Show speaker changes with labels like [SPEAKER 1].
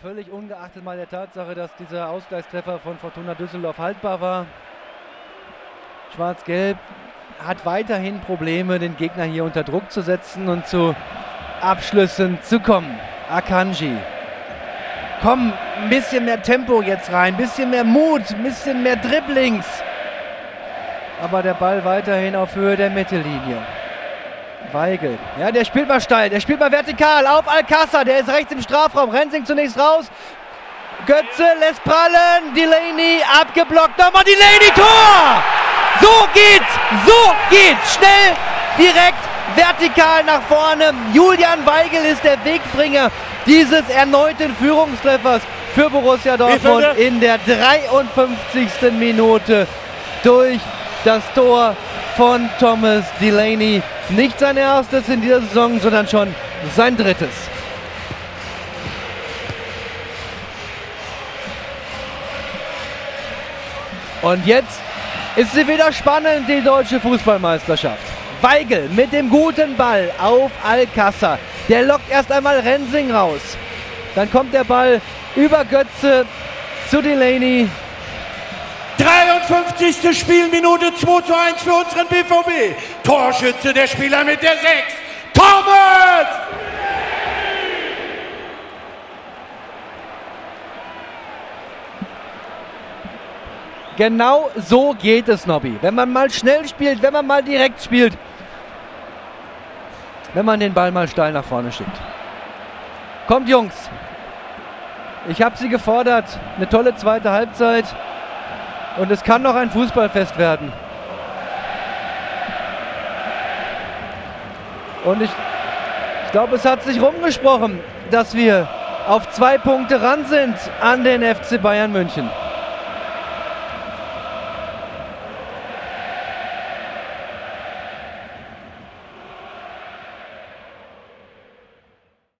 [SPEAKER 1] Völlig ungeachtet mal der Tatsache, dass dieser Ausgleichstreffer von Fortuna Düsseldorf haltbar war. Schwarz-Gelb hat weiterhin Probleme, den Gegner hier unter Druck zu setzen und zu Abschlüssen zu kommen. Akanji. Komm, ein bisschen mehr Tempo jetzt rein, ein bisschen mehr Mut, ein bisschen mehr Dribblings. Aber der Ball weiterhin auf Höhe der Mittellinie. Weigel. Ja, der spielt mal steil, der spielt mal vertikal auf Alcázar. Der ist rechts im Strafraum. Rensing zunächst raus. Götze lässt prallen. Delaney abgeblockt. Nochmal Delaney, Tor! So geht's, so geht's. Schnell, direkt, vertikal nach vorne. Julian Weigel ist der Wegbringer dieses erneuten Führungstreffers für Borussia Dortmund in der 53. Minute durch das Tor von Thomas Delaney. Nicht sein erstes in dieser Saison, sondern schon sein drittes. Und jetzt ist sie wieder spannend, die deutsche Fußballmeisterschaft. Weigel mit dem guten Ball auf Alcázar. Der lockt erst einmal Rensing raus. Dann kommt der Ball über Götze zu Delaney.
[SPEAKER 2] 53. Spielminute 2 zu 1 für unseren BVB. Torschütze der Spieler mit der 6. Thomas!
[SPEAKER 1] Genau so geht es, Nobby. Wenn man mal schnell spielt, wenn man mal direkt spielt, wenn man den Ball mal steil nach vorne schickt. Kommt, Jungs. Ich habe sie gefordert. Eine tolle zweite Halbzeit. Und es kann noch ein Fußballfest werden. Und ich, ich glaube, es hat sich rumgesprochen, dass wir auf zwei Punkte ran sind an den FC Bayern München.